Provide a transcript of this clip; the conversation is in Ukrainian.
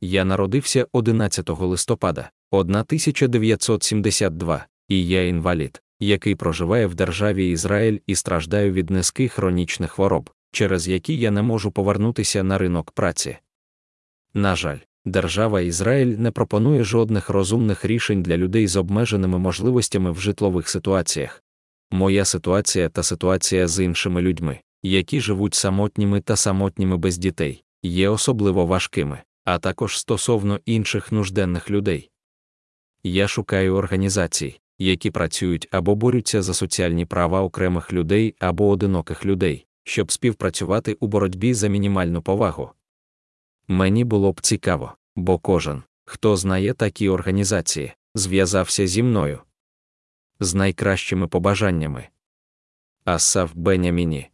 Я народився 11 листопада 1972, і я інвалід, який проживає в державі Ізраїль і страждаю від низьких хронічних хвороб, через які я не можу повернутися на ринок праці. На жаль, держава Ізраїль не пропонує жодних розумних рішень для людей з обмеженими можливостями в житлових ситуаціях. Моя ситуація та ситуація з іншими людьми, які живуть самотніми та самотніми без дітей, є особливо важкими, а також стосовно інших нужденних людей. Я шукаю організацій, які працюють або борються за соціальні права окремих людей або одиноких людей, щоб співпрацювати у боротьбі за мінімальну повагу. Мені було б цікаво, бо кожен, хто знає такі організації, зв'язався зі мною з найкращими побажаннями. Асав Беняміні